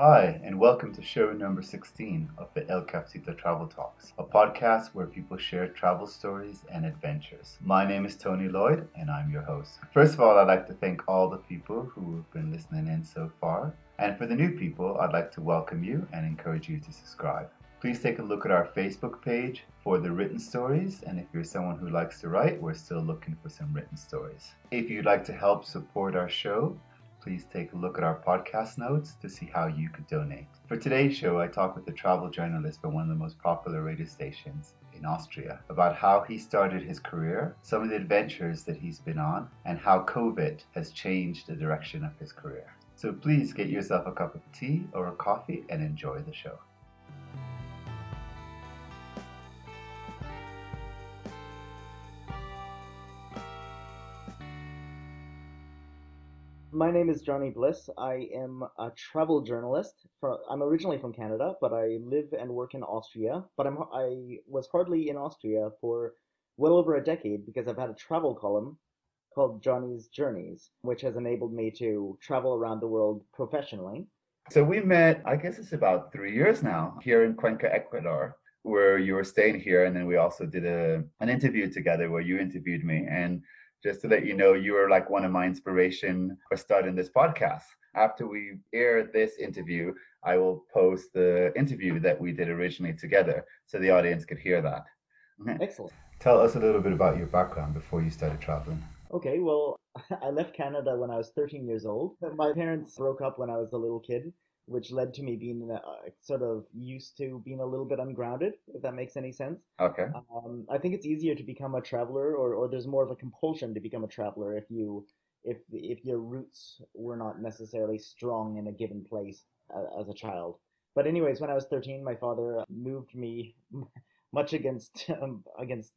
Hi, and welcome to show number 16 of the El Cafecito Travel Talks, a podcast where people share travel stories and adventures. My name is Tony Lloyd, and I'm your host. First of all, I'd like to thank all the people who have been listening in so far. And for the new people, I'd like to welcome you and encourage you to subscribe. Please take a look at our Facebook page for the written stories, and if you're someone who likes to write, we're still looking for some written stories. If you'd like to help support our show, please take a look at our podcast notes to see how you could donate. For today's show, I talk with a travel journalist for one of the most popular radio stations in Austria about how he started his career, some of the adventures that he's been on, and how COVID has changed the direction of his career. So please get yourself a cup of tea or a coffee and enjoy the show. My name is Johnny Bliss. I am a travel journalist. I'm originally from Canada, but I live and work in Austria. But I'm I was hardly in Austria for well over a decade because I've had a travel column called Johnny's Journeys, which has enabled me to travel around the world professionally. So we met, I guess it's about three years now, here in Cuenca, Ecuador, where you were staying here, and then we also did a an interview together where you interviewed me and just to let you know, you were like one of my inspiration for starting this podcast. After we air this interview, I will post the interview that we did originally together so the audience could hear that. Excellent. Tell us a little bit about your background before you started traveling. Okay, well, I left Canada when I was 13 years old. My parents broke up when I was a little kid which led to me being uh, sort of used to being a little bit ungrounded, if that makes any sense. Okay. Um, I think it's easier to become a traveler, or, or there's more of a compulsion to become a traveler if you if if your roots were not necessarily strong in a given place uh, as a child. But anyways, when I was 13, my father moved me much against um, against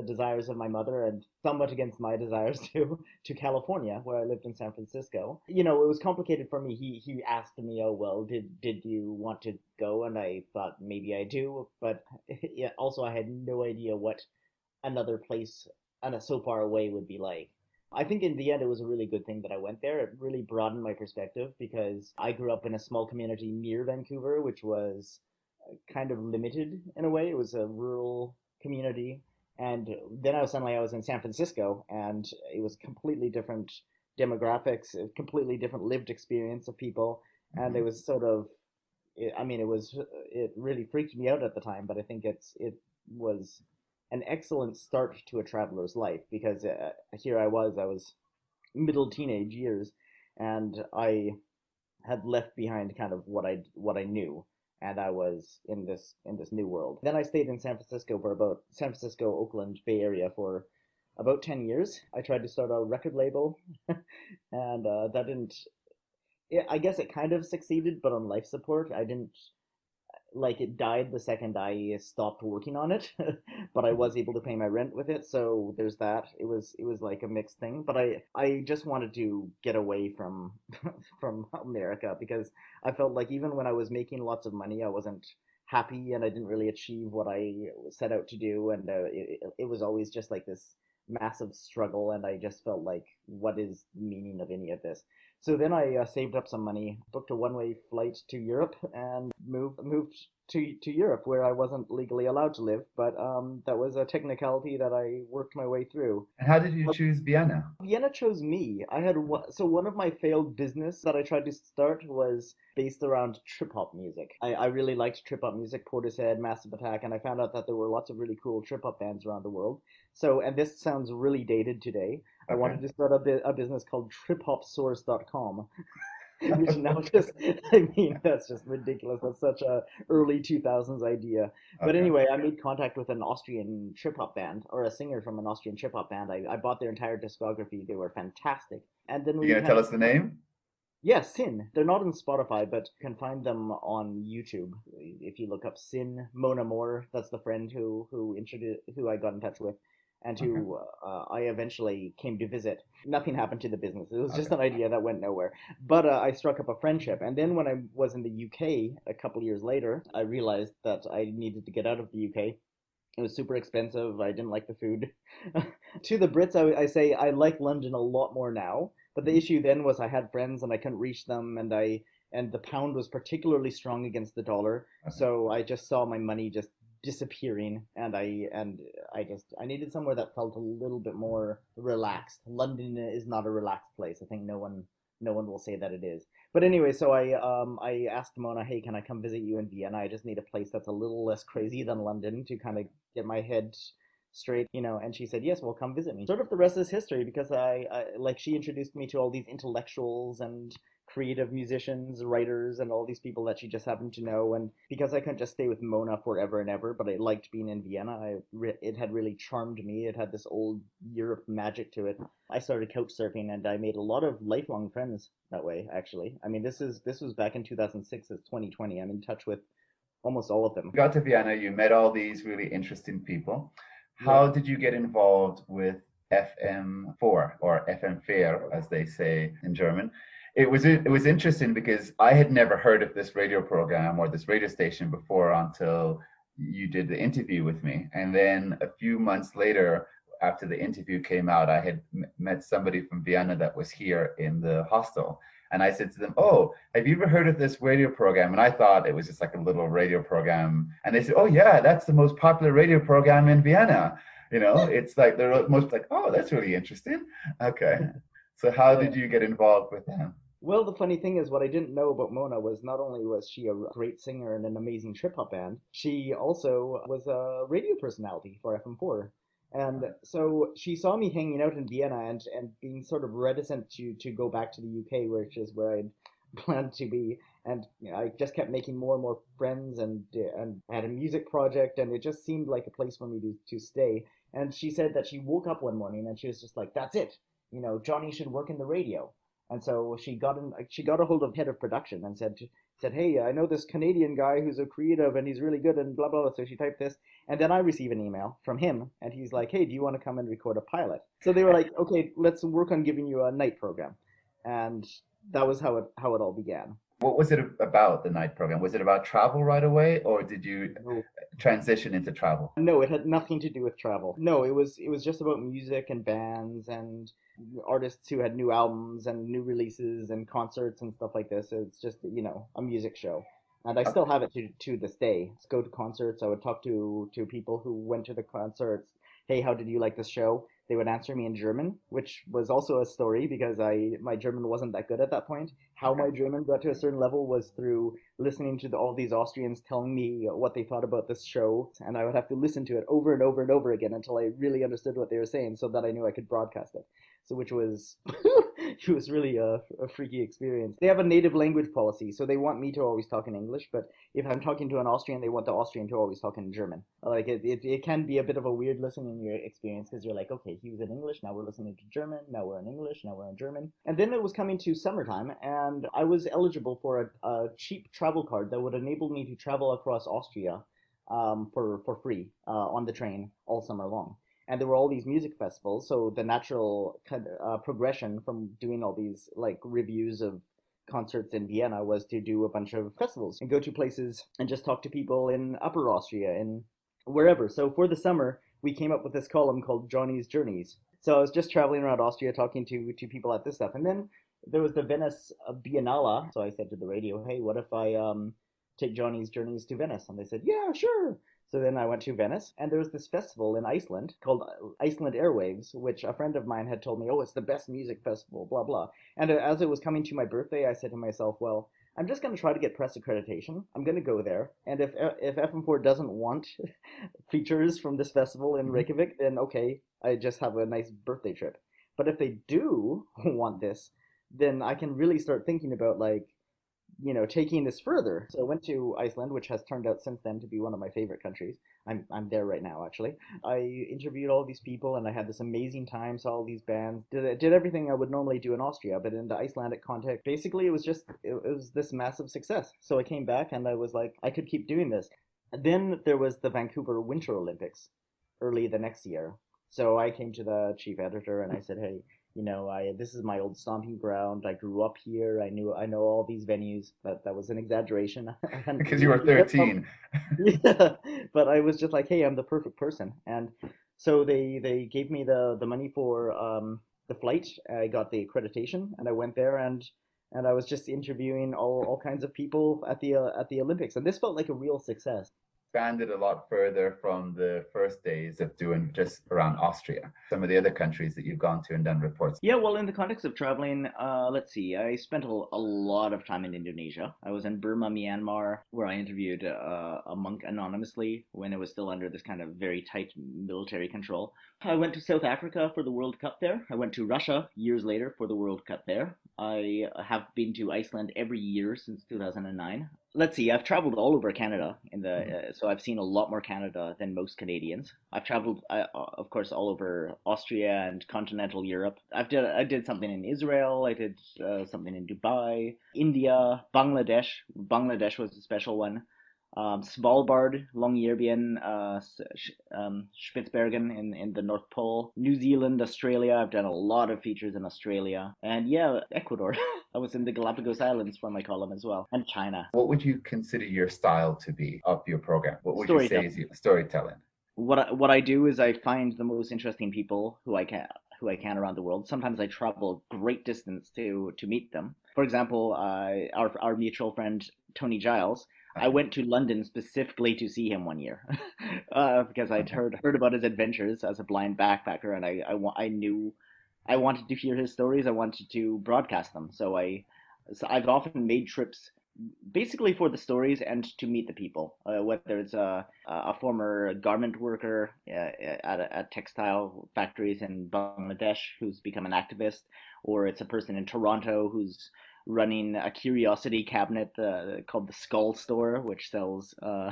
the desires of my mother and somewhat against my desires to to California where I lived in San Francisco. You know, it was complicated for me. He he asked me, "Oh, well, did did you want to go?" and I thought maybe I do, but yeah, also I had no idea what another place and so far away would be like. I think in the end it was a really good thing that I went there. It really broadened my perspective because I grew up in a small community near Vancouver, which was uh, kind of limited in a way. It was a rural community and then I was suddenly I was in San Francisco, and it was completely different demographics, completely different lived experience of people, and mm-hmm. it was sort of, I mean, it was it really freaked me out at the time, but I think it's it was an excellent start to a traveler's life because uh, here I was, I was middle teenage years, and I had left behind kind of what I what I knew and I was in this in this new world. Then I stayed in San Francisco for about San Francisco, Oakland, Bay Area for about ten years. I tried to start a record label, and uh, that didn't. I guess it kind of succeeded, but on life support, I didn't like it died the second I stopped working on it, but I was able to pay my rent with it. So there's that. It was it was like a mixed thing, but I I just wanted to get away from from America because I felt like even when I was making lots of money, I wasn't happy and I didn't really achieve what I set out to do, and uh, it it was always just like this massive struggle, and I just felt like what is the meaning of any of this? So then I uh, saved up some money, booked a one-way flight to Europe, and moved moved to to Europe where I wasn't legally allowed to live, but um, that was a technicality that I worked my way through. And how did you but choose Vienna? Vienna chose me. I had one, so one of my failed business that I tried to start was based around trip hop music. I, I really liked trip hop music, Portishead, Massive Attack, and I found out that there were lots of really cool trip hop bands around the world. So, and this sounds really dated today. I wanted to start a, bi- a business called TripHopSource.com. which now just I mean that's just ridiculous. That's such a early two thousands idea. Okay. But anyway, I made contact with an Austrian trip hop band or a singer from an Austrian trip hop band. I, I bought their entire discography. They were fantastic. And then we You gonna tell us the name? Yeah, Sin. They're not on Spotify, but you can find them on YouTube. If you look up Sin Mona Moore, that's the friend who who introduced who I got in touch with and who okay. uh, I eventually came to visit. Nothing happened to the business. It was just okay. an idea that went nowhere. But uh, I struck up a friendship. And then when I was in the UK a couple years later, I realized that I needed to get out of the UK. It was super expensive. I didn't like the food. to the Brits, I, I say I like London a lot more now. But the issue then was I had friends and I couldn't reach them, and I and the pound was particularly strong against the dollar. Okay. So I just saw my money just disappearing, and I and I just I needed somewhere that felt a little bit more relaxed. London is not a relaxed place. I think no one no one will say that it is. But anyway, so I um I asked Mona, hey, can I come visit you in Vienna? I just need a place that's a little less crazy than London to kind of get my head straight, you know. And she said, yes, well, come visit me. Sort of the rest is history because I, I like she introduced me to all these intellectuals and creative musicians, writers, and all these people that she just happened to know. And because I couldn't just stay with Mona forever and ever, but I liked being in Vienna, I re- it had really charmed me. It had this old Europe magic to it. I started couch surfing, and I made a lot of lifelong friends that way. Actually, I mean, this is this was back in 2006. It's 2020. I'm in touch with almost all of them. You got to Vienna, you met all these really interesting people. How did you get involved with FM4 or FM Vier, as they say in German? It was it was interesting because I had never heard of this radio program or this radio station before until you did the interview with me, and then a few months later, after the interview came out, I had m- met somebody from Vienna that was here in the hostel, and I said to them, "Oh, have you ever heard of this radio program?" And I thought it was just like a little radio program, and they said, "Oh yeah, that's the most popular radio program in Vienna." You know, hmm. it's like they're most like, "Oh, that's really interesting." Okay, so how did you get involved with them? Well, the funny thing is, what I didn't know about Mona was not only was she a great singer in an amazing trip hop band, she also was a radio personality for FM4. And so she saw me hanging out in Vienna and, and being sort of reticent to, to go back to the UK, which is where I'd planned to be. And you know, I just kept making more and more friends and and had a music project, and it just seemed like a place for me to, to stay. And she said that she woke up one morning and she was just like, "That's it, you know, Johnny should work in the radio." And so she got in, she got a hold of head of production and said, said, hey, I know this Canadian guy who's a creative and he's really good and blah blah. blah. So she typed this, and then I receive an email from him, and he's like, hey, do you want to come and record a pilot? So they were like, okay, let's work on giving you a night program, and that was how it how it all began. What was it about the night program? Was it about travel right away, or did you No. transition into travel? No, it had nothing to do with travel. No, it was it was just about music and bands and artists who had new albums and new releases and concerts and stuff like this. It's just you know a music show, and I uh, still have it to to this day. Let's go to concerts. I would talk to to people who went to the concerts. Hey, how did you like this show? They would answer me in German, which was also a story because I my German wasn't that good at that point. How my German got to a certain level was through listening to the, all these Austrians telling me what they thought about this show, and I would have to listen to it over and over and over again until I really understood what they were saying, so that I knew I could broadcast it. So, which was it was really a, a freaky experience. They have a native language policy, so they want me to always talk in English, but if I'm talking to an Austrian, they want the Austrian to always talk in German. Like it, it, it can be a bit of a weird listening experience because you're like, okay, he was in English, now we're listening to German, now we're in English, now we're in German. And then it was coming to summertime, and I was eligible for a, a cheap travel card that would enable me to travel across Austria um, for for free uh, on the train all summer long. And there were all these music festivals, so the natural uh, progression from doing all these like reviews of concerts in Vienna was to do a bunch of festivals and go to places and just talk to people in Upper Austria and wherever. So for the summer, we came up with this column called Johnny's Journeys. So I was just traveling around Austria talking to to people at this stuff, and then there was the Venice uh, Biennale. So I said to the radio, "Hey, what if I um take Johnny's Journeys to Venice?" And they said, "Yeah, sure." So then I went to Venice, and there was this festival in Iceland called uh, Iceland Airwaves, which a friend of mine had told me, "Oh, it's the best music festival." Blah blah. And uh, as it was coming to my birthday, I said to myself, "Well." I'm just going to try to get press accreditation. I'm going to go there, and if uh, if FM4 doesn't want features from this festival in Reykjavik, then okay, I just have a nice birthday trip. But if they do want this, then I can really start thinking about like, you know, taking this further. So I went to Iceland, which has turned out since then to be one of my favorite countries. I'm I'm there right now actually. I interviewed all these people and I had this amazing time. Saw all these bands. Did did everything I would normally do in Austria, but in the Icelandic context, basically it was just it, it was this massive success. So I came back and I was like, I could keep doing this. Then there was the Vancouver Winter Olympics early the next year. So I came to the chief editor and I said, hey, you know, I this is my old stomping ground. I grew up here. I knew I know all these venues. That that was an exaggeration. Because you were 13. yeah, but I was just like, hey, I'm the perfect person, and so they they gave me the the money for um the flight. I got the accreditation, and I went there, and and I was just interviewing all, all kinds of people at the uh, at the Olympics, and this felt like a real success expanded a lot further from the first days of doing just around Austria, some of the other countries that you've gone to and done reports? Yeah, well, in the context of traveling, uh, let's see, I spent a, a, lot of time in Indonesia. I was in Burma, Myanmar, where I interviewed uh, a monk anonymously when it was still under this kind of very tight military control. I went to South Africa for the World Cup there. I went to Russia years later for the World Cup there. I have been to Iceland every year since 2009 let's see i've traveled all over canada in the mm-hmm. uh, so i've seen a lot more canada than most canadians i've traveled uh, of course all over austria and continental europe i've did i did something in israel i did uh, something in dubai india bangladesh bangladesh was a special one um, Svalbard, Longyearbyen, uh, um, Spitsbergen in, in the North Pole, New Zealand, Australia. I've done a lot of features in Australia, and yeah, Ecuador. I was in the Galapagos Islands for my column as well, and China. What would you consider your style to be of your program? What would you say is your storytelling? What I, what I do is I find the most interesting people who I can who I can around the world. Sometimes I travel great distance to to meet them. For example, uh, our our mutual friend Tony Giles I went to London specifically to see him one year uh, because I'd heard heard about his adventures as a blind backpacker, and I, I, I knew I wanted to hear his stories. I wanted to broadcast them. So I so I've often made trips basically for the stories and to meet the people. Uh, whether it's a a former garment worker uh, at at textile factories in Bangladesh who's become an activist, or it's a person in Toronto who's running a curiosity cabinet uh, called the Skull Store, which sells uh,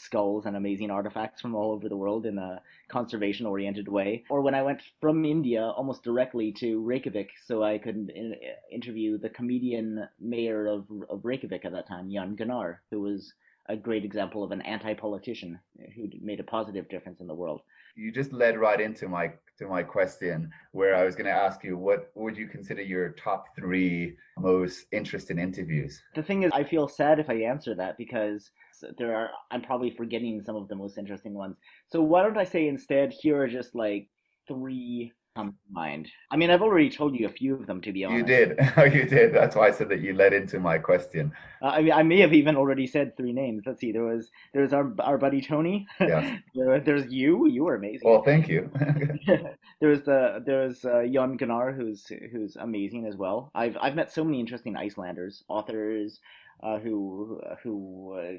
skulls and amazing artifacts from all over the world in a conservation oriented way. Or when I went from India almost directly to Reykjavik so I could in- interview the comedian mayor of, of Reykjavik at that time, Jón Gnarr, who was a great example of an anti politician who made a positive difference in the world you just led right into my to my question where I was going to ask you what would you consider your top three most interesting interviews? The thing is, I feel sad if I answer that because there are I'm probably forgetting some of the most interesting ones. So why don't I say instead here are just like three come to mind. I mean, I've already told you a few of them, to be honest. You did. Oh, you did. That's why I said that you led into my question. Uh, I mean, I may have even already said three names. Let's see. There was there was our our buddy Tony. Yeah. there, there's you. You were amazing. Well, thank you. there was the there was uh, Jón Gnarr, who's who's amazing as well. I've I've met so many interesting Icelanders, authors, uh, who who uh,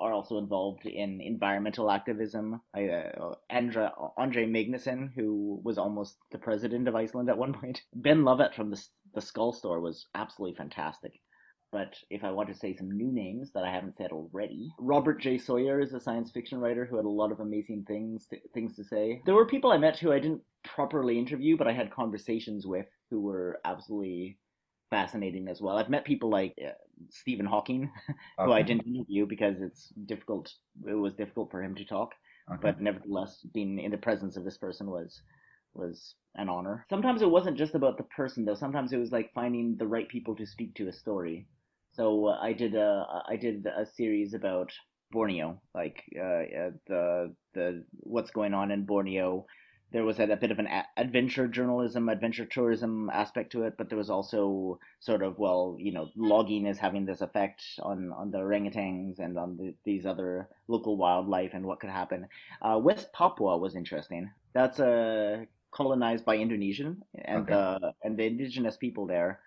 are also involved in environmental activism. I, uh, Andra, Andri Magnason, who was almost the president of Iceland at one point. Ben Lovett from the, the Skull Store was absolutely fantastic. But if I want to say some new names that I haven't said already, Robert J. Sawyer is a science fiction writer who had a lot of amazing things to, things to say. There were people I met who I didn't properly interview, but I had conversations with who were absolutely fascinating as well. I've met people like uh, Stephen Hawking, who. I didn't interview because it's difficult. It was difficult for him to talk, okay. but nevertheless, being in the presence of this person was was an honor. Sometimes it wasn't just about the person though. Sometimes it was like finding the right people to speak to a story. So uh, I did a I did a series about Borneo, like uh, the the what's going on in Borneo there was a, a bit of an a- adventure journalism, adventure tourism aspect to it, but there was also sort of well, you know, logging is having this effect on on the orangutans and on the, these other local wildlife and what could happen. Uh, West Papua was interesting. That's uh, colonized by Indonesian, and okay. uh, and the indigenous people there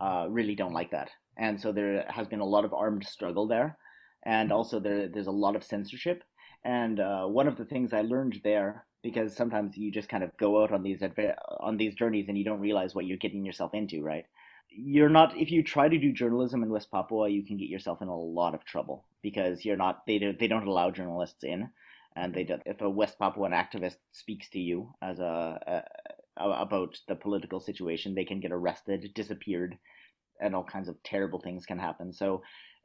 uh, really don't like that, and so there has been a lot of armed struggle there, and mm-hmm. also there there's a lot of censorship. And uh, one of the things I learned there because sometimes you just kind of go out on these adva- on these journeys and you don't realize what you're getting yourself into, right? You're not if you try to do journalism in West Papua, you can get yourself in a lot of trouble because you're not they don't they don't allow journalists in, and they don't, if a West Papuan activist speaks to you as a, a about the political situation, they can get arrested, disappeared, and all kinds of terrible things can happen. So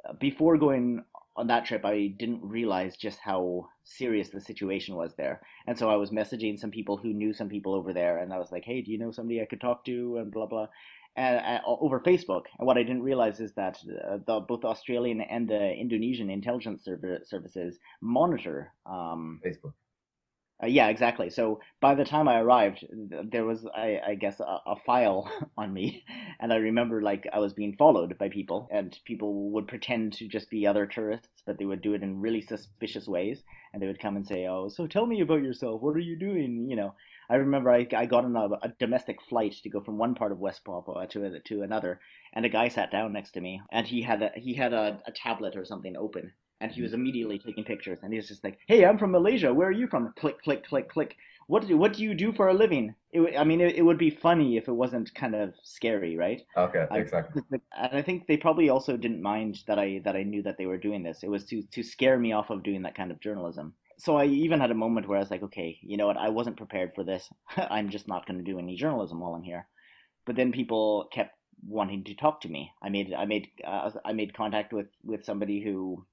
uh, before going on that trip, I didn't realize just how serious the situation was there. And so I was messaging some people who knew some people over there, and I was like, "Hey, do you know somebody I could talk to?" and blah blah, and, uh, over Facebook. And what I didn't realize is that uh, the, both Australian and the Indonesian intelligence serv- services monitor um, Facebook. Uh, yeah, exactly. So by the time I arrived, there was, I, I guess, a, a, file on me, and I remember like I was being followed by people, and people would pretend to just be other tourists, but they would do it in really suspicious ways, and they would come and say, "Oh, so tell me about yourself. What are you doing?" You know. I remember I, I got on a, a domestic flight to go from one part of West Papua to to another, and a guy sat down next to me, and he had a he had a, a tablet or something open, and he was immediately taking pictures. And he was just like hey i'm from malaysia. Where are you from? Click click click click. What do what do you do for a living? It, i mean it, it would be funny if it wasn't kind of scary right? Okay exactly. and i think they probably also didn't mind that i that i knew that they were doing this. It was to to scare me off of doing that kind of journalism. So i even had a moment where i was like okay you know what? I wasn't prepared for this. I'm just not going to do any journalism while i'm here. But then people kept wanting to talk to me. I made i made uh, i made contact with with somebody who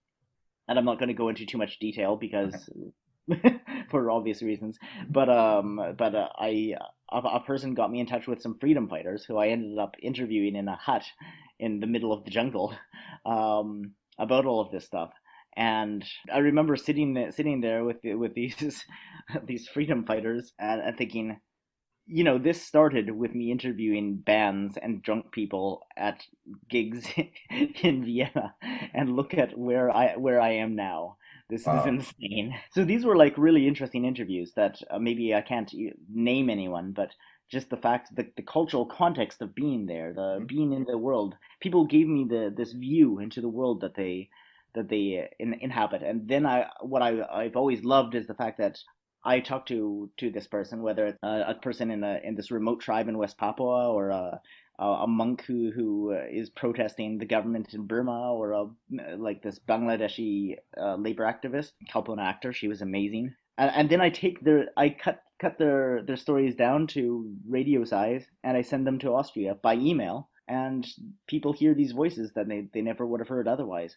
and I'm not going to go into too much detail because for obvious reasons. But um, but uh, I a, a, person got me in touch with some freedom fighters who I ended up interviewing in a hut in the middle of the jungle um, about all of this stuff. And I remember sitting there, sitting there with with these these freedom fighters and, and thinking, you know, this started with me interviewing bands and drunk people at gigs in Vienna, and look at where I where I am now. This wow. is insane. So these were like really interesting interviews that uh, maybe I can't name anyone, but just the fact that the cultural context of being there, the mm-hmm. being in the world, people gave me the this view into the world that they that they in, inhabit. And then I what I I've always loved is the fact that I talked to to this person, whether it's a, a, person in a in this remote tribe in West Papua or a a, monk who who uh, protesting the government in Burma, or a like this Bangladeshi uh, labor activist, Kalpona Akter. She was amazing. And, and then I take their I cut cut their their stories down to radio size, and I send them to Austria by email. And people hear these voices that they, they never would have heard otherwise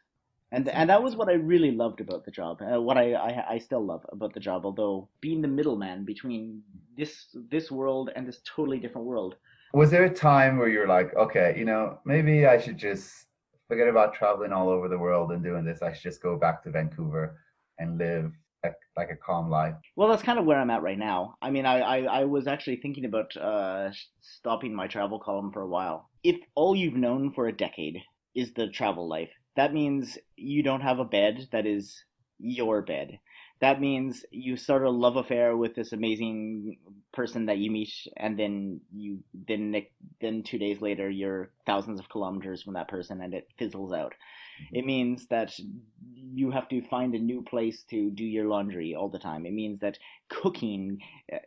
and and that was what I really loved about the job. Uh, what I, I I still love about the job, although being the middleman between this this world and this totally different world. Was there a time where you're like, okay, you know, maybe I should just forget about traveling all over the world and doing this. I should just go back to Vancouver and live like, like a calm life. Well, that's kind of where I'm at right now. I mean, I I, I was actually thinking about uh, stopping my travel column for a while. If all you've known for a decade is the travel life that means you don't have a bed that is your bed. That means you start a love affair with this amazing person that you meet, and then you then then two days later you're thousands of kilometers from that person, and it fizzles out. Mm-hmm. It means that you have to find a new place to do your laundry all the time. It means that cooking uh,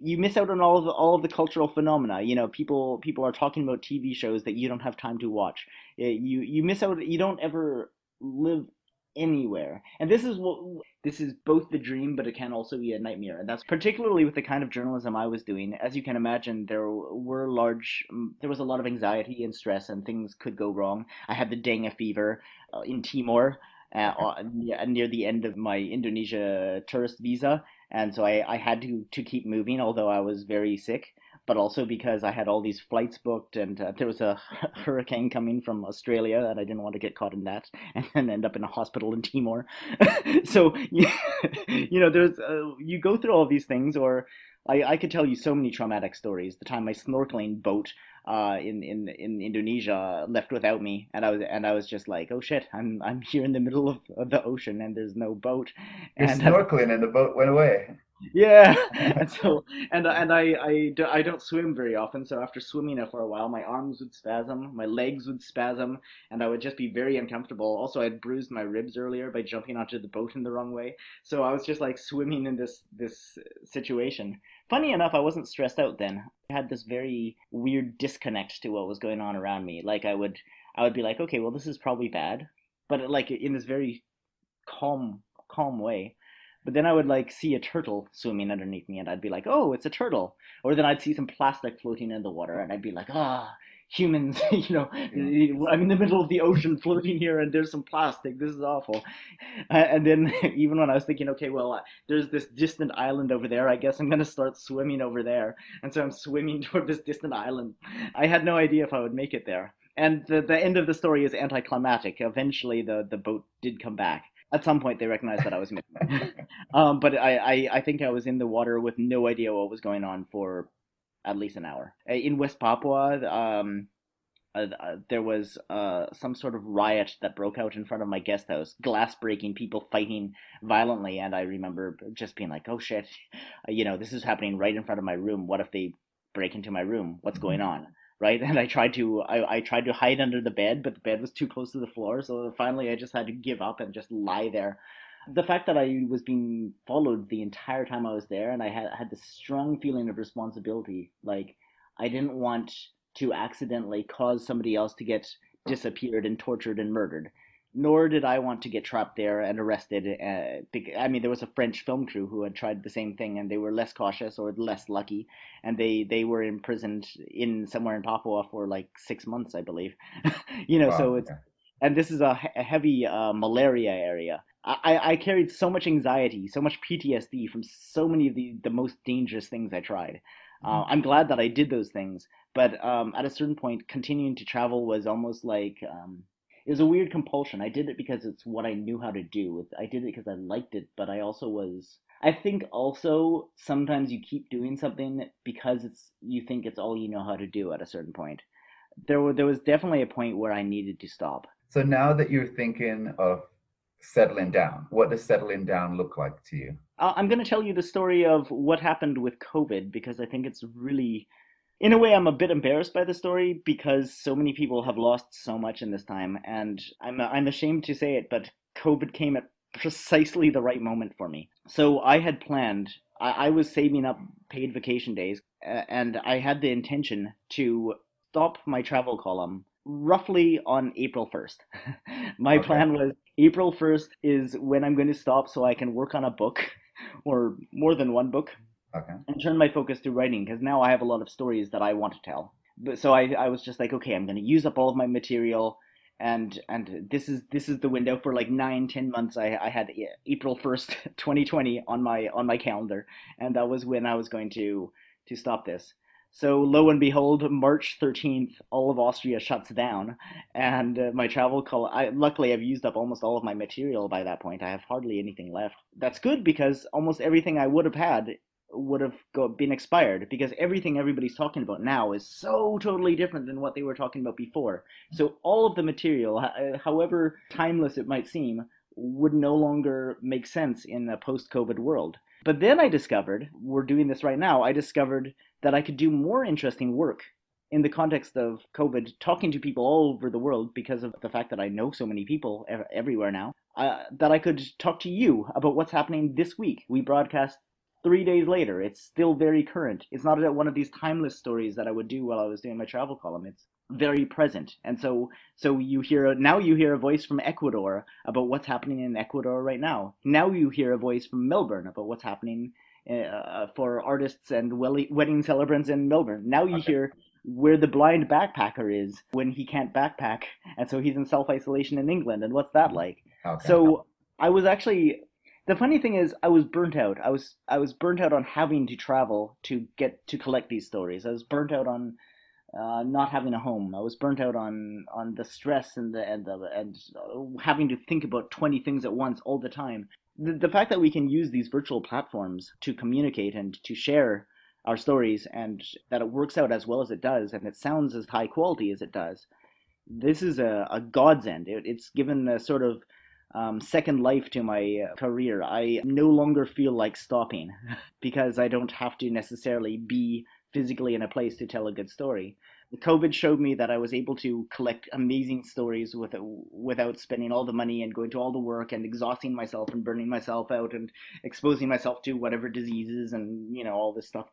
you miss out on all of the, all of the cultural phenomena. You know, people people are talking about TV shows that you don't have time to watch. You you miss out. You don't ever live anywhere. And this is what this is both the dream, but it can also be a nightmare. And that's particularly with the kind of journalism I was doing. As you can imagine, there were large, there was a lot of anxiety and stress, and things could go wrong. I had the dengue fever uh, in Timor. Uh, near the end of my Indonesia tourist visa, and so I, I had to to keep moving, although I was very sick. But also because I had all these flights booked, and uh, there was a hurricane coming from Australia, and I didn't want to get caught in that, and then end up in a hospital in Timor. so you know, there's uh, you go through all these things, or I, I could tell you so many traumatic stories. The time my snorkeling boat uh, in, in in Indonesia left without me, and I was and I was just like, oh shit, I'm I'm here in the middle of, of the ocean and there's no boat. You're and snorkeling I, and the boat went away. Yeah, and so and and I I, I don't swim very often, so after swimming for a while, my arms would spasm, my legs would spasm, and I would just be very uncomfortable. Also, I had bruised my ribs earlier by jumping onto the boat in the wrong way, so I was just like swimming in this this situation funny enough, I wasn't stressed out then. I had this very weird disconnect to what was going on around me. Like I would, I would be like, okay, well, this is probably bad, but like in this very calm, calm way. But then I would like see a turtle swimming underneath me, and I'd be like, "Oh, it's a turtle." Or then I'd see some plastic floating in the water, and I'd be like, "Ah, humans, you know, I'm in the middle of the ocean floating here and there's some plastic. This is awful. And then even when I was thinking, okay, well, uh, there's this distant island over there. I guess I'm going to start swimming over there. And so I'm swimming toward this distant island. I had no idea if I would make it there. And the, the end of the story is anticlimactic. Eventually, the, the boat did come back. At some point, they recognized that I was missing. um, but I, I, I think I was in the water with no idea what was going on for at least an hour. In West Papua, um, uh, uh, there was uh, some sort of riot that broke out in front of my guest house, glass breaking, people fighting violently, and I remember just being like, "Oh shit, you know, this is happening right in front of my room. What if they break into my room? What's mm-hmm. going on?" Right, and I tried to I, I tried to hide under the bed, but the bed was too close to the floor, so finally I just had to give up and just lie there. The fact that I was being followed the entire time I was there, and I had had this strong feeling of responsibility, like I didn't want to accidentally cause somebody else to get disappeared and tortured and murdered. Nor did I want to get trapped there and arrested. Uh, I mean, there was a French film crew who had tried the same thing, and they were less cautious or less lucky, and they they were imprisoned in somewhere in Papua for like six months, I believe. you know, wow, so it's and this is a, a heavy uh, malaria area. I, I carried so much anxiety, so much PTSD from so many of the, the most dangerous things I tried. Uh, I'm glad that I did those things, but um, at a certain point, continuing to travel was almost like um, it was a weird compulsion. I did it because it's what I knew how to do. I did it because I liked it, but I also was. I think also sometimes you keep doing something because it's you think it's all you know how to do at a certain point. There were there was definitely a point where I needed to stop. So now that you're thinking of settling down. What does settling down look like to you? Uh, I'm going to tell you the story of what happened with COVID because I think it's really, in a way, I'm a bit embarrassed by the story because so many people have lost so much in this time, and I'm I'm ashamed to say it, but COVID came at precisely the right moment for me. So I had planned. I, I was saving up paid vacation days, and I had the intention to stop my travel column roughly on April 1st. My okay. plan was April 1st is when I'm going to stop so I can work on a book or more than one book okay. and turn my focus to writing because now I have a lot of stories that I want to tell. But so I, I was just like, okay, I'm going to use up all of my material and and this is this is the window for like nine ten months i i had april 1st 2020 on my on my calendar and that was when i was going to to stop this so lo and behold, March 13th, all of Austria shuts down, and uh, my travel call. I luckily I've used up almost all of my material by that point. I have hardly anything left. That's good because almost everything I would have had would have go, been expired because everything everybody's talking about now is so totally different than what they were talking about before. So all of the material, uh, however timeless it might seem, would no longer make sense in a post-COVID world. But then I discovered, we're doing this right now, I discovered that I could do more interesting work in the context of COVID, talking to people all over the world because of the fact that I know so many people everywhere now, uh, that I could talk to you about what's happening this week. We broadcast three days later. It's still very current. It's not one of these timeless stories that I would do while I was doing my travel column. It's very present. And so, so you hear now you hear a voice from Ecuador about what's happening in Ecuador right now. Now you hear a voice from Melbourne about what's happening uh, for artists and wedding celebrants in Melbourne. Now you okay. hear where the blind backpacker is when he can't backpack, and so he's in self isolation in England. And what's that like? Okay. So I was actually. The funny thing is, I was burnt out. I was I was burnt out on having to travel to get to collect these stories. I was burnt out on uh, not having a home. I was burnt out on on the stress and the and the and having to think about twenty things at once all the time the, the fact that we can use these virtual platforms to communicate and to share our stories and that it works out as well as it does and it sounds as high quality as it does this is a, a godsend it, it's given a sort of um, second life to my uh, career i no longer feel like stopping because i don't have to necessarily be physically in a place to tell a good story COVID showed me that I was able to collect amazing stories with, without spending all the money and going to all the work and exhausting myself and burning myself out and exposing myself to whatever diseases and you know all this stuff.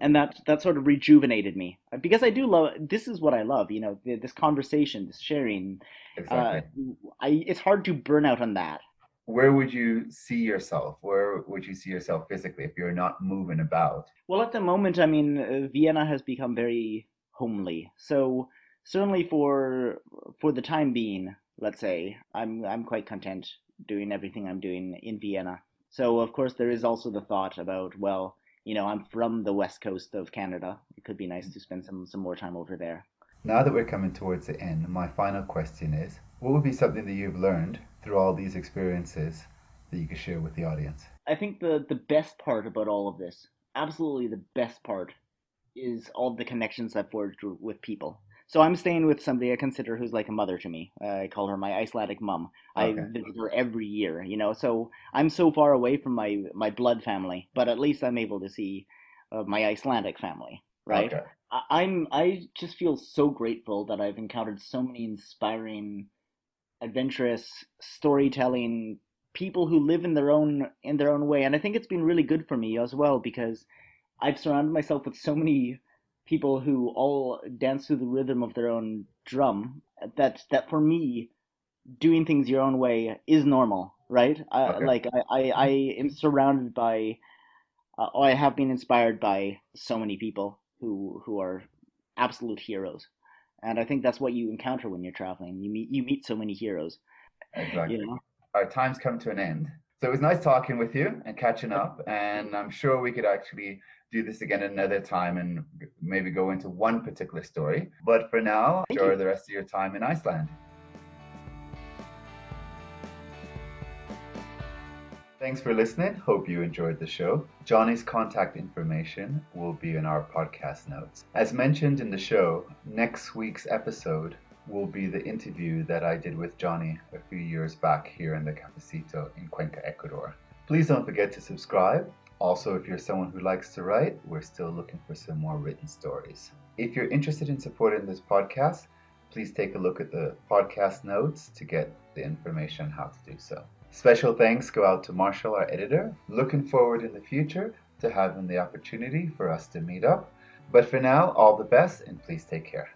And that that sort of rejuvenated me because I do love. This is what I love. You know, this conversation, this sharing. Exactly. Uh, I it's hard to burn out on that. Where would you see yourself? Where would you see yourself physically if you're not moving about? Well, at the moment, I mean, uh, Vienna has become very homely. So certainly for for the time being, let's say, I'm I'm quite content doing everything I'm doing in Vienna. So of course there is also the thought about well, you know, I'm from the west coast of Canada. It could be nice to spend some some more time over there. Now that we're coming towards the end, my final question is: What would be something that you've learned through all these experiences that you could share with the audience? I think the the best part about all of this, absolutely the best part, is all the connections I've forged with people. So I'm staying with somebody I consider who's like a mother to me. Uh, I call her my Icelandic mom. I visit her every year, you know. So I'm so far away from my my blood family, but at least I'm able to see uh, my Icelandic family, right? Okay. I, I'm I just feel so grateful that I've encountered so many inspiring, adventurous, storytelling people who live in their own in their own way, and I think it's been really good for me as well because I've surrounded myself with so many people who all dance to the rhythm of their own drum. That that for me, doing things your own way is normal, right? I, Okay. like I, I I am surrounded by, uh, I have been inspired by so many people who who are absolute heroes, and I think that's what you encounter when you're traveling. You meet you meet so many heroes, Exactly. you know. Our time's come to an end. So it was nice talking with you and catching up. And I'm sure we could actually do this again another time and maybe go into one particular story. But for now, Thank enjoy you. the rest of your time in Iceland. Thanks for listening. Hope you enjoyed the show. Johnny's contact information will be in our podcast notes. As mentioned in the show, next week's episode will be the interview that I did with Johnny a few years back here in the Cafecito in Cuenca, Ecuador. Please don't forget to subscribe. Also, if you're someone who likes to write, we're still looking for some more written stories. If you're interested in supporting this podcast, please take a look at the podcast notes to get the information on how to do so. Special thanks go out to Marshall, our editor. Looking forward in the future to having the opportunity for us to meet up. But for now, all the best and please take care.